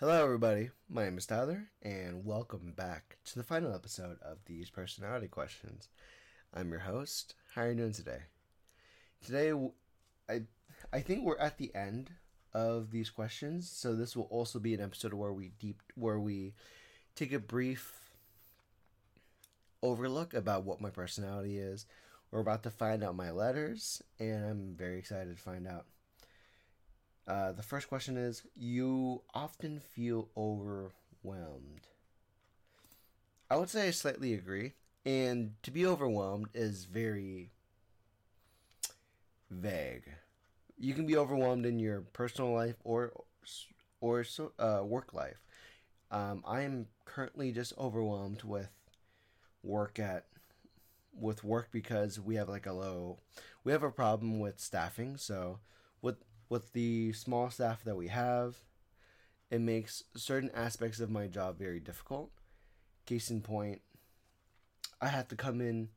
Hello, everybody. My name is Tyler, and welcome back to the final episode of these personality questions. I'm your host. How are you doing today? Today, I I think we're at the end of these questions, so this will also be an episode where we deep where we take a brief overlook about what my personality is. We're about to find out my letters, and I'm very excited to find out. Uh, the first question is You often feel overwhelmed. I would say I slightly agree. And to be overwhelmed is very vague. You can be overwhelmed in your personal life or or uh, work life. Um, I am currently just overwhelmed with work at with work because we have like a low we have a problem with staffing so with the small staff that we have, it makes certain aspects of my job very difficult. Case in point, I have to come in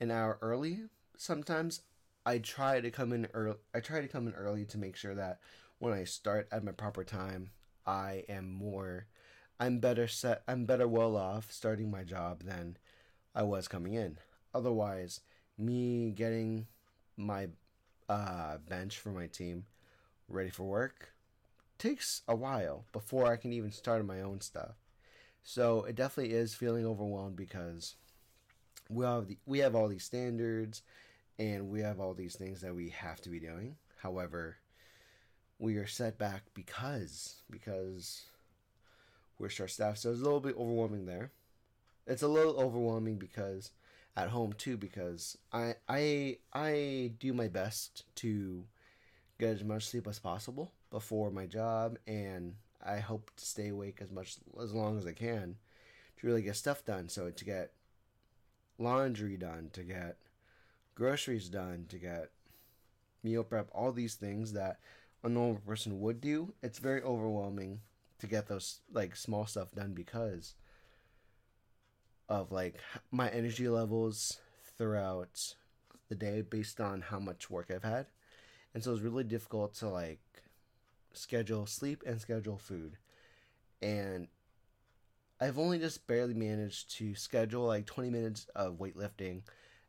an hour early. Sometimes I try to come in early. I try to come in early to make sure that when I start at my proper time, I am more I'm better set I'm better well off starting my job than I was coming in. Otherwise, me getting my uh, bench for my team ready for work takes a while before I can even start my own stuff. So it definitely is feeling overwhelmed because we have the, we have all these standards and we have all these things that we have to be doing. However, we are set back because because we're short staffed. So it's a little bit overwhelming there. It's a little overwhelming because at home too because I I I do my best to get as much sleep as possible before my job, and I hope to stay awake as much as long as I can to really get stuff done. So to get laundry done, to get groceries done, to get meal prep, all these things that a normal person would do, it's very overwhelming to get those like small stuff done because of like my energy levels throughout the day based on how much work I've had and so it's really difficult to like schedule sleep and schedule food. And i've only just barely managed to schedule like 20 minutes of weightlifting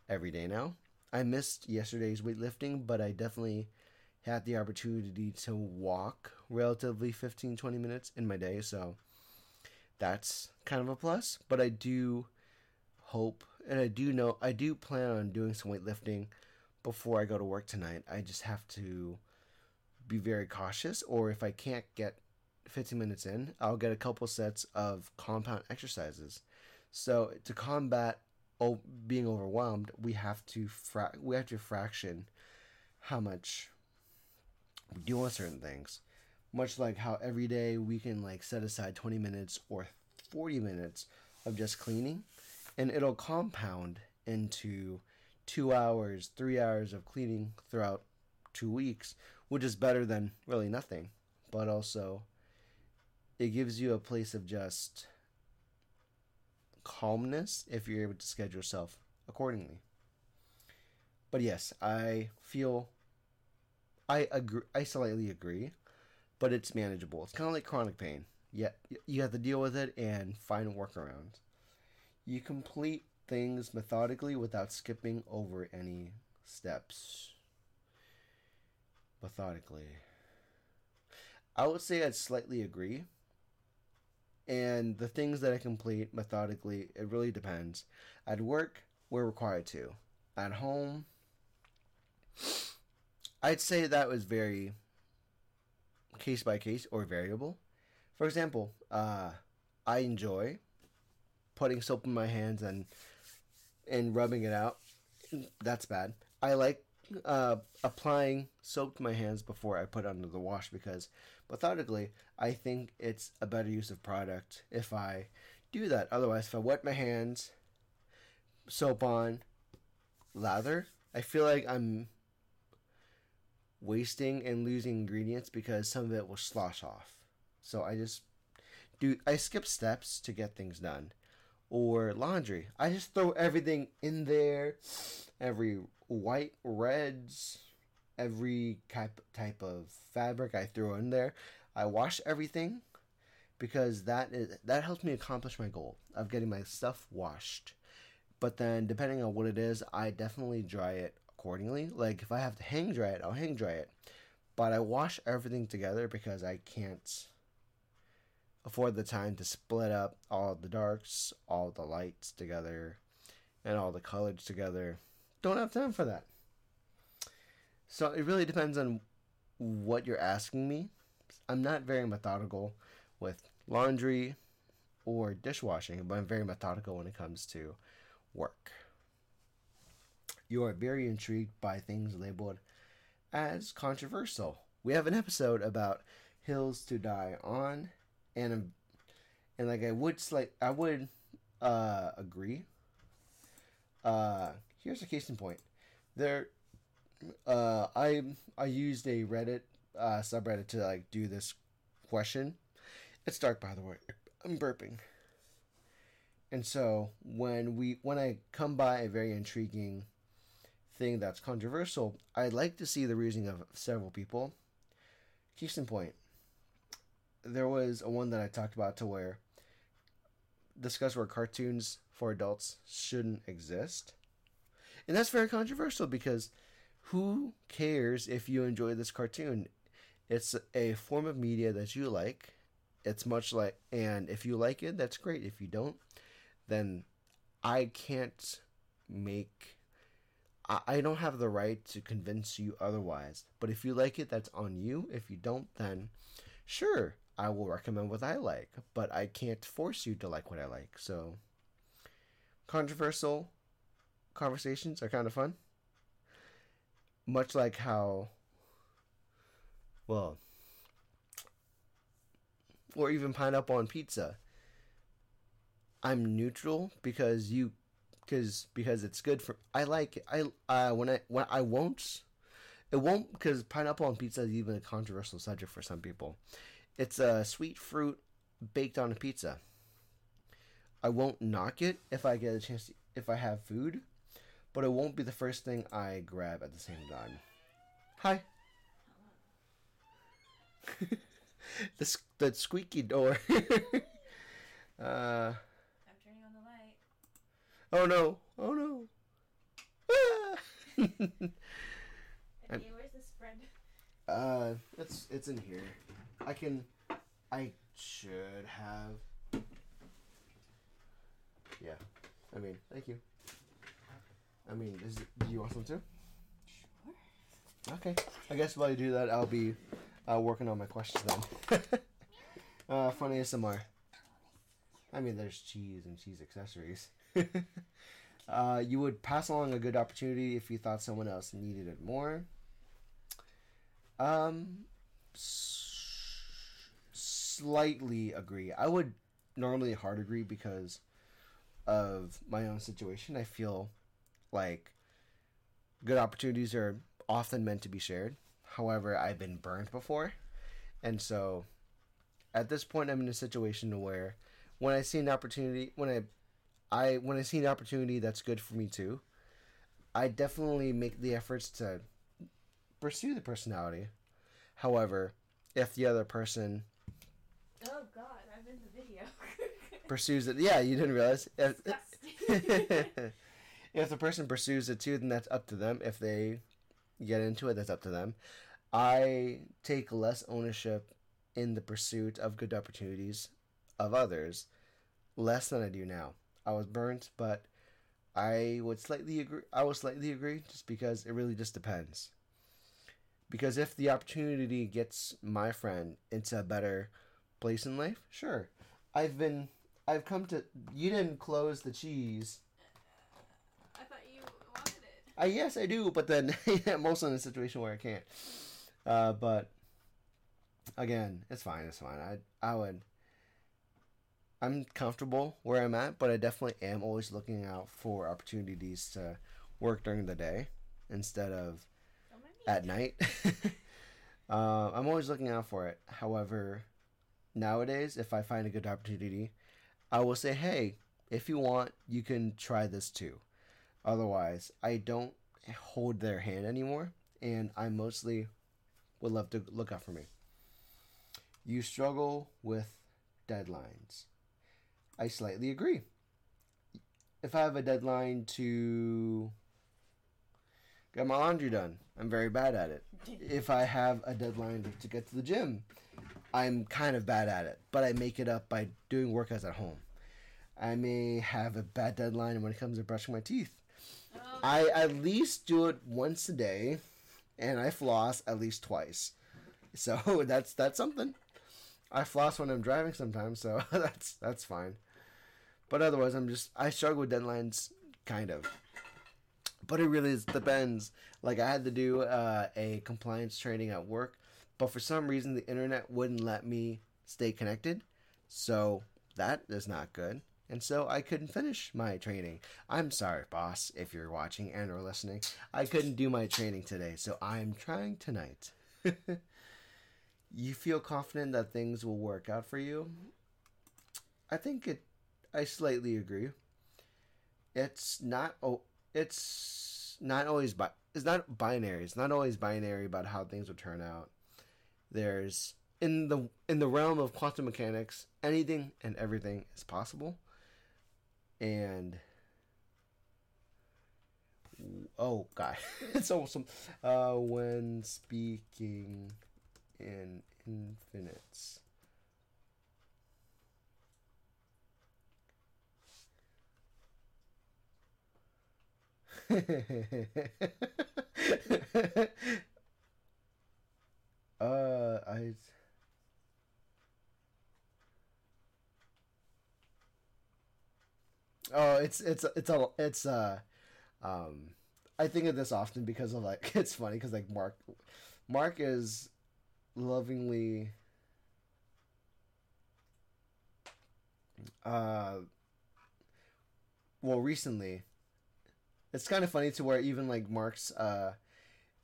every day now. I missed yesterday's weightlifting but i definitely had the opportunity to walk relatively 15 20 minutes in my day so that's kind of a plus. But i do hope and i do know i do plan on doing some weightlifting before I go to work tonight. I just have to be very cautious, or if I can't get 15 minutes in, I'll get a couple sets of compound exercises. So to combat oh, being overwhelmed, we have to fra- we have to fraction how much we do on certain things. Much like how every day we can like set aside 20 minutes or 40 minutes of just cleaning, and it'll compound into two hours, three hours of cleaning throughout two weeks, which is better than really nothing. But also, it gives you a place of just calmness if you're able to schedule yourself accordingly. But yes, I feel I agree. I slightly agree, but it's manageable. It's kind of like chronic pain. Yeah, you have to deal with it and find workarounds. You complete things methodically without skipping over any steps. Methodically. I would say I'd slightly agree. And the things that I complete methodically, it really depends. At work, we're required to. At home, I'd say that was very case by case or variable. For example, uh, I enjoy putting soap in my hands and and rubbing it out. That's bad. I like uh, applying soap to my hands before I put under the wash because methodically, I think it's a better use of product if I do that. Otherwise, if I wet my hands, soap on, lather, I feel like I'm wasting and losing ingredients because some of it will slosh off. So I just do I skip steps to get things done or laundry. I just throw everything in there, every white, reds, every type type of fabric I throw in there. I wash everything, because that is that helps me accomplish my goal of getting my stuff washed. But then depending on what it is, I definitely dry it accordingly. Like if I have to hang dry it, I'll hang dry it. But I wash everything together because I can't afford the time to split up all the darks, all the lights together, and all the colors together. Don't have time for that. So it really depends on what you're asking me. I'm not very methodical with laundry or dishwashing, but I'm very methodical when it comes to work. You are very intrigued by things labeled as controversial. We have an episode about hills to die on, and and like I would like I would uh, agree. Uh, here's a case in point. There, uh, I I used a Reddit uh, subreddit to like do this question. It's dark, by the way. I'm burping. And so when we when I come by a very intriguing thing that's controversial, I'd like to see the reasoning of several people. Case in point, there was a one that I talked about to where discuss where cartoons for adults shouldn't exist. And that's very controversial because who cares if you enjoy this cartoon? It's a form of media that you like. It's much like, and if you like it, that's great. If you don't, then I can't make I don't have the right to convince you otherwise. But if you like it, that's on you. If you don't, then sure, I will recommend what I like. But I can't force you to like what I like. So, controversial conversations are kind of fun. Much like how, well, or even pineapple on pizza. I'm neutral because you because because it's good for I like it. I uh when I when I won't it won't because pineapple on pizza is even a controversial subject for some people. It's a sweet fruit baked on a pizza. I won't knock it if I get a chance to, if I have food, but it won't be the first thing I grab at the same time. Hi. the the squeaky door. uh Oh no! Oh no! Ah! okay, where's the spread? Uh, it's it's in here. I can. I should have. Yeah. I mean, thank you. I mean, is it, do you want some too? Sure. Okay. I guess while you do that, I'll be uh, working on my questions then. uh, funny ASMR. I mean, there's cheese and cheese accessories. uh, you would pass along a good opportunity if you thought someone else needed it more. Um, s- slightly agree. I would normally hard agree because of my own situation. I feel like good opportunities are often meant to be shared. However, I've been burned before. And so at this point I'm in a situation to where when I see an opportunity, when I I when I see an opportunity that's good for me too, I definitely make the efforts to pursue the personality. However, if the other person Oh God, I'm in the video. Pursues it, yeah, you didn't realize. If, the person pursues it too, then that's up to them. If they get into it, that's up to them. I take less ownership in the pursuit of good opportunities of others, less than I do now. I was burnt, but I would slightly agree. I would slightly agree, just because it really just depends. Because if the opportunity gets my friend into a better place in life, sure. I've been. I've come to. You didn't close the cheese. I thought you wanted it. I yes, I do, but then I'm also in a situation where I can't. Uh, but again, it's fine. It's fine. I I would. I'm comfortable where I'm at, but I definitely am always looking out for opportunities to work during the day instead of Don't mind me. at night. uh, I'm always looking out for it. However, nowadays, if I find a good opportunity, I will say, hey, if you want, you can try this too. Otherwise, I don't hold their hand anymore, and I mostly would love to look out for me. You struggle with deadlines. I slightly agree. If I have a deadline to get my laundry done, I'm very bad at it. If I have a deadline to get to the gym, I'm kind of bad at it, but I make it up by doing workouts at home. I may have a bad deadline when it comes to brushing my teeth. Oh, I at least do it once a day, and I floss at least twice. So that's that's something. I floss when I'm driving sometimes, so that's that's fine. But otherwise, I'm just I struggle with deadlines, kind of. But it really is, depends. Like I had to do uh, a compliance training at work, but for some reason the internet wouldn't let me stay connected, so that is not good. And so I couldn't finish my training. I'm sorry, boss, if you're watching and or listening. I couldn't do my training today, so I'm trying tonight. you feel confident that things will work out for you? I think it I slightly agree. It's not oh it's not always bi- it's not binary. It's not always binary about how things will turn out. There's in the in the realm of quantum mechanics, anything and everything is possible. And oh god, it's awesome. Uh, when speaking in infinites. uh, I. Oh, it's it's it's a it's uh, um, I think of this often because of like it's funny because like Mark, Mark is lovingly uh well recently it's kind of funny to where even like mark's uh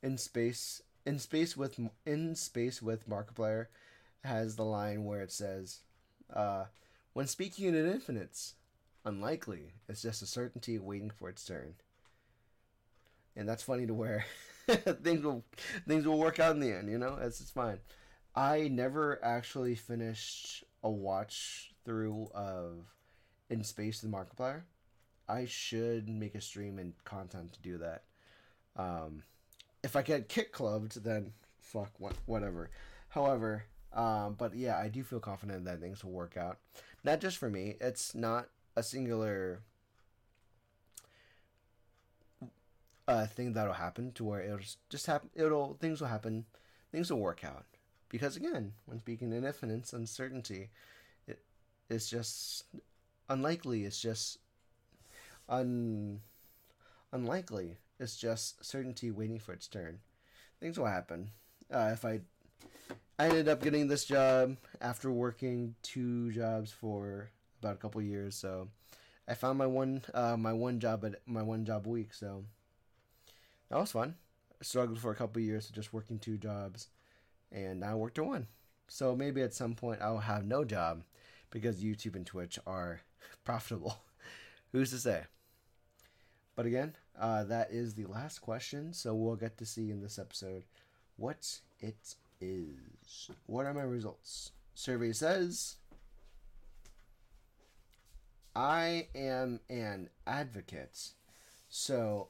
in space in space with in space with markiplier has the line where it says uh when speaking in infinites unlikely it's just a certainty waiting for its turn and that's funny to where things will things will work out in the end. You know, it's it's fine. I never actually finished a watch through of In Space with Markiplier. I should make a stream and content to do that. Um, if I get kick clubbed, then fuck what whatever. However, um, but yeah, I do feel confident that things will work out. Not just for me. It's not a singular uh, thing that'll happen to where it'll just happen. It'll things will happen, things will work out. Because again, when speaking in infinite uncertainty, it is just unlikely. It's just un unlikely. It's just certainty waiting for its turn. Things will happen. Uh, if I I ended up getting this job after working two jobs for about a couple years, so I found my one uh, my one job at my one job week. So that was fun. I struggled for a couple years just working two jobs, and now I work to one. So maybe at some point I'll have no job because YouTube and Twitch are profitable. Who's to say? But again, uh, that is the last question. So we'll get to see in this episode what it is. What are my results? Survey says I am an advocate. So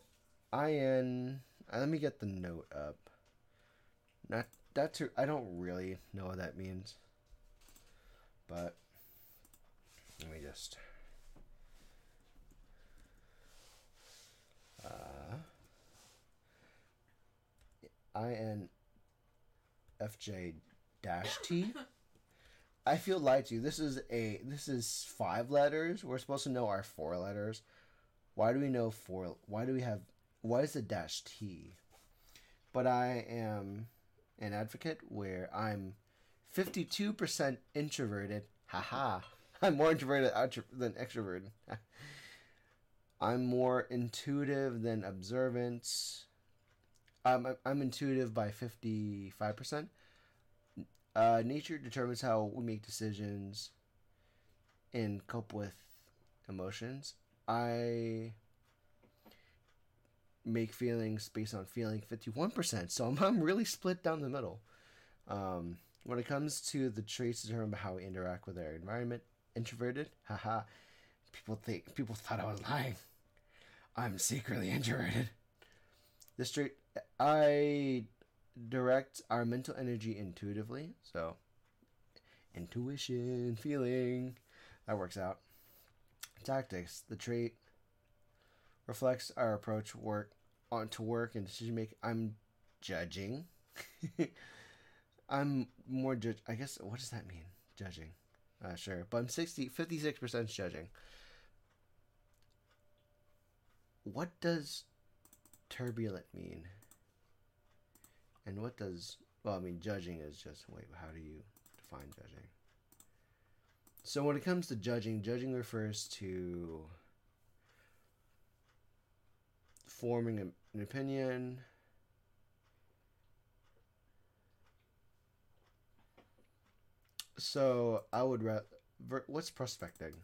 I N. uh, Let me get the note up. Not that's. I don't really know what that means. But let me just. Uh, I N F J dash T. I feel lied to. This is a this is five letters. We're supposed to know our four letters. Why do we know four? Why do we have? Why is it dash T? But I am an advocate where I'm fifty two percent introverted. Haha. I'm more introverted than extroverted. I'm more intuitive than observant. I'm, I'm intuitive by fifty five percent. Uh, nature determines how we make decisions and cope with emotions. I make feelings based on feeling 51%. So I'm, I'm really split down the middle. Um, when it comes to the traits determined by how we interact with our environment, introverted, haha. People think people thought I was lying. I'm secretly introverted. This trait, I direct our mental energy intuitively. So, intuition, feeling, that works out. Tactics, the trait reflects our approach work on to work and decision making. I'm judging. I'm more judge. I guess what does that mean? Judging. Uh, sure, but I'm 60, 56 percent judging. What does turbulent mean? And what does well? I mean, judging is just wait. How do you define judging? So when it comes to judging, judging refers to forming an opinion. So I would what's prospecting?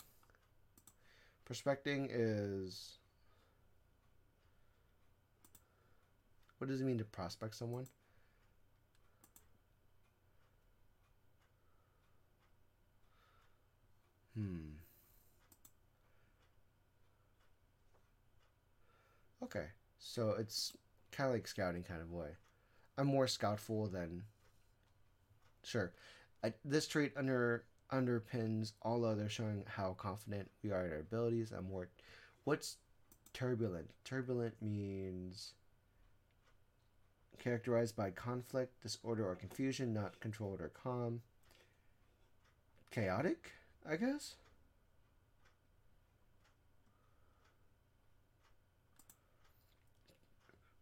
Prospecting is what does it mean to prospect someone? Hmm. Okay. So it's kind of like scouting kind of way. I'm more scoutful than sure. I, this trait under underpins all others, showing how confident we are in our abilities. I'm more. What's turbulent? Turbulent means characterized by conflict, disorder, or confusion, not controlled or calm. Chaotic, I guess.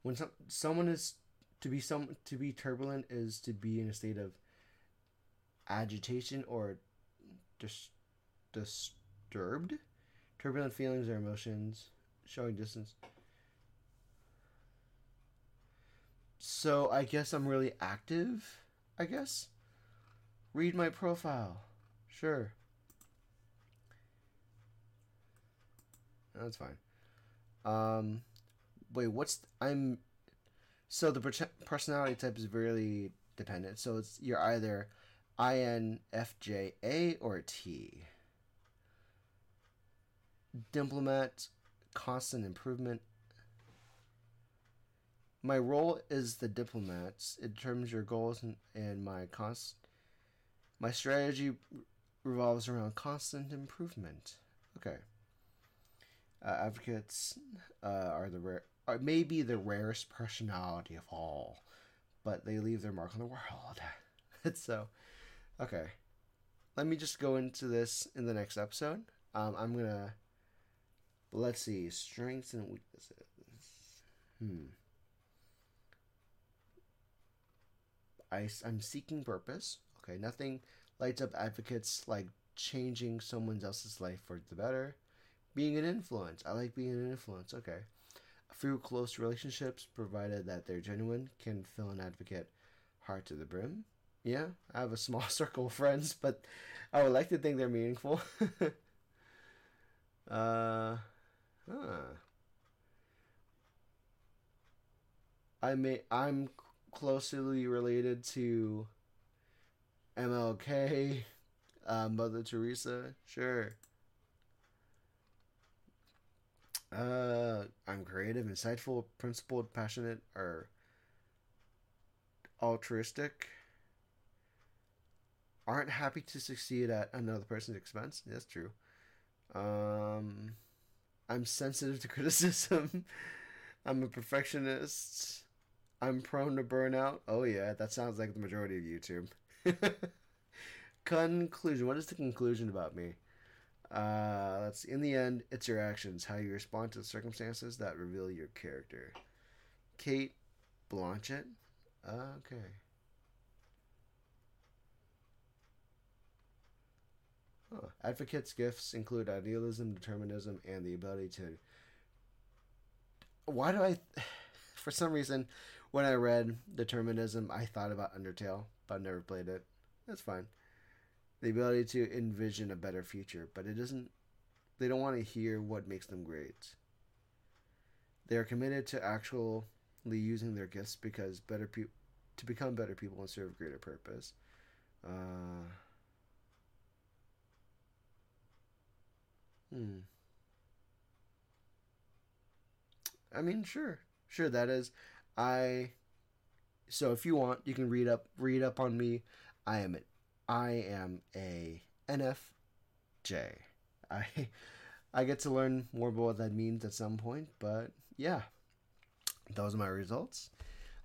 when some, someone is to be some to be turbulent is to be in a state of agitation or dis, disturbed. Turbulent feelings or emotions showing distance. So i guess i'm really active i guess. Read my profile. Sure that's fine um wait, what's I'm so the per- personality type is really dependent. So it's you're either INFJA or T. Diplomat, constant improvement. My role is the diplomat. It determines your goals and, and my const. My strategy revolves around constant improvement. Okay. Uh, advocates uh, are the rare are maybe the rarest personality of all, but they leave their mark on the world. so, okay. Let me just go into this in the next episode. Um, I'm gonna. Let's see. Strengths and weaknesses. Hmm. I, I'm seeking purpose. Okay, nothing lights up advocates like changing someone else's life for the better. Being an influence. I like being an influence. Okay. A few close relationships, provided that they're genuine, can fill an advocate heart to the brim. Yeah, I have a small circle of friends, but I would like to think they're meaningful. uh, huh. I may I'm closely related to MLK, uh, Mother Teresa. Sure. Uh, I'm creative, insightful, principled, passionate, or altruistic. Aren't happy to succeed at another person's expense. That's true. Um, I'm sensitive to criticism. I'm a perfectionist. I'm prone to burnout. Oh yeah, that sounds like the majority of YouTube. conclusion. What is the conclusion about me? Uh, let's. In the end, it's your actions, how you respond to the circumstances that reveal your character. Cate Blanchett. Okay. Huh. Advocates' gifts include idealism, determinism, and the ability to. Why do I. For some reason, when I read determinism, I thought about Undertale, but I've never played it. That's fine the ability to envision a better future, but it doesn't. They don't want to hear what makes them great. They are committed to actually using their gifts because better people to become better people and serve greater purpose. Uh, hmm. I mean, sure, sure. That is, I. So if you want, you can read up, read up on me. I am, an, I am a NFJ. I, I get to learn more about what that means at some point. But yeah, those are my results.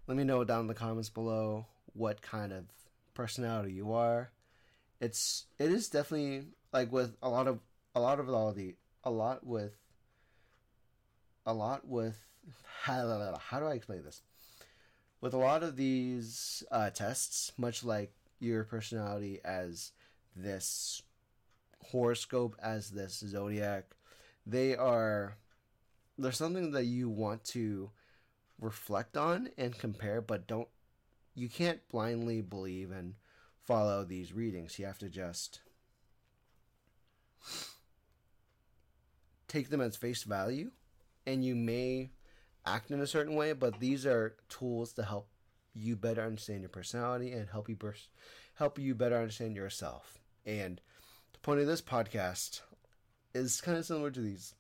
Let me know down in the comments below what kind of personality you are. It's it is definitely like with a lot of a lot of all the a lot with a lot with how, how do I explain this? With a lot of these uh, tests, much like your personality as this horoscope, as this zodiac, they are there's something that you want to reflect on and compare, but don't you can't blindly believe and follow these readings. You have to just take them as face value and you may act in a certain way, but these are tools to help you better understand your personality and help you pers- help you better understand yourself. And the point of this podcast is kind of similar to these.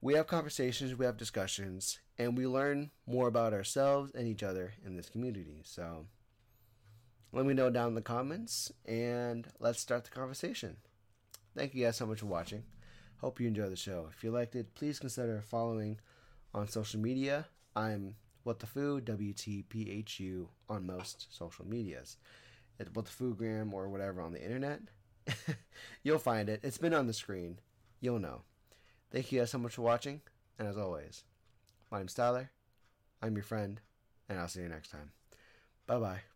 We have conversations, we have discussions, and we learn more about ourselves and each other in this community. So let me know down in the comments and let's start the conversation. Thank you guys so much for watching. Hope you enjoy the show. If you liked it, please consider following on social media. I'm What the Phu, W T P H U, on most social medias. It's What the Phugram or whatever on the internet. You'll find it. It's been on the screen. You'll know. Thank you guys so much for watching, and as always, my name's Tyler. I'm your friend, and I'll see you next time. Bye bye.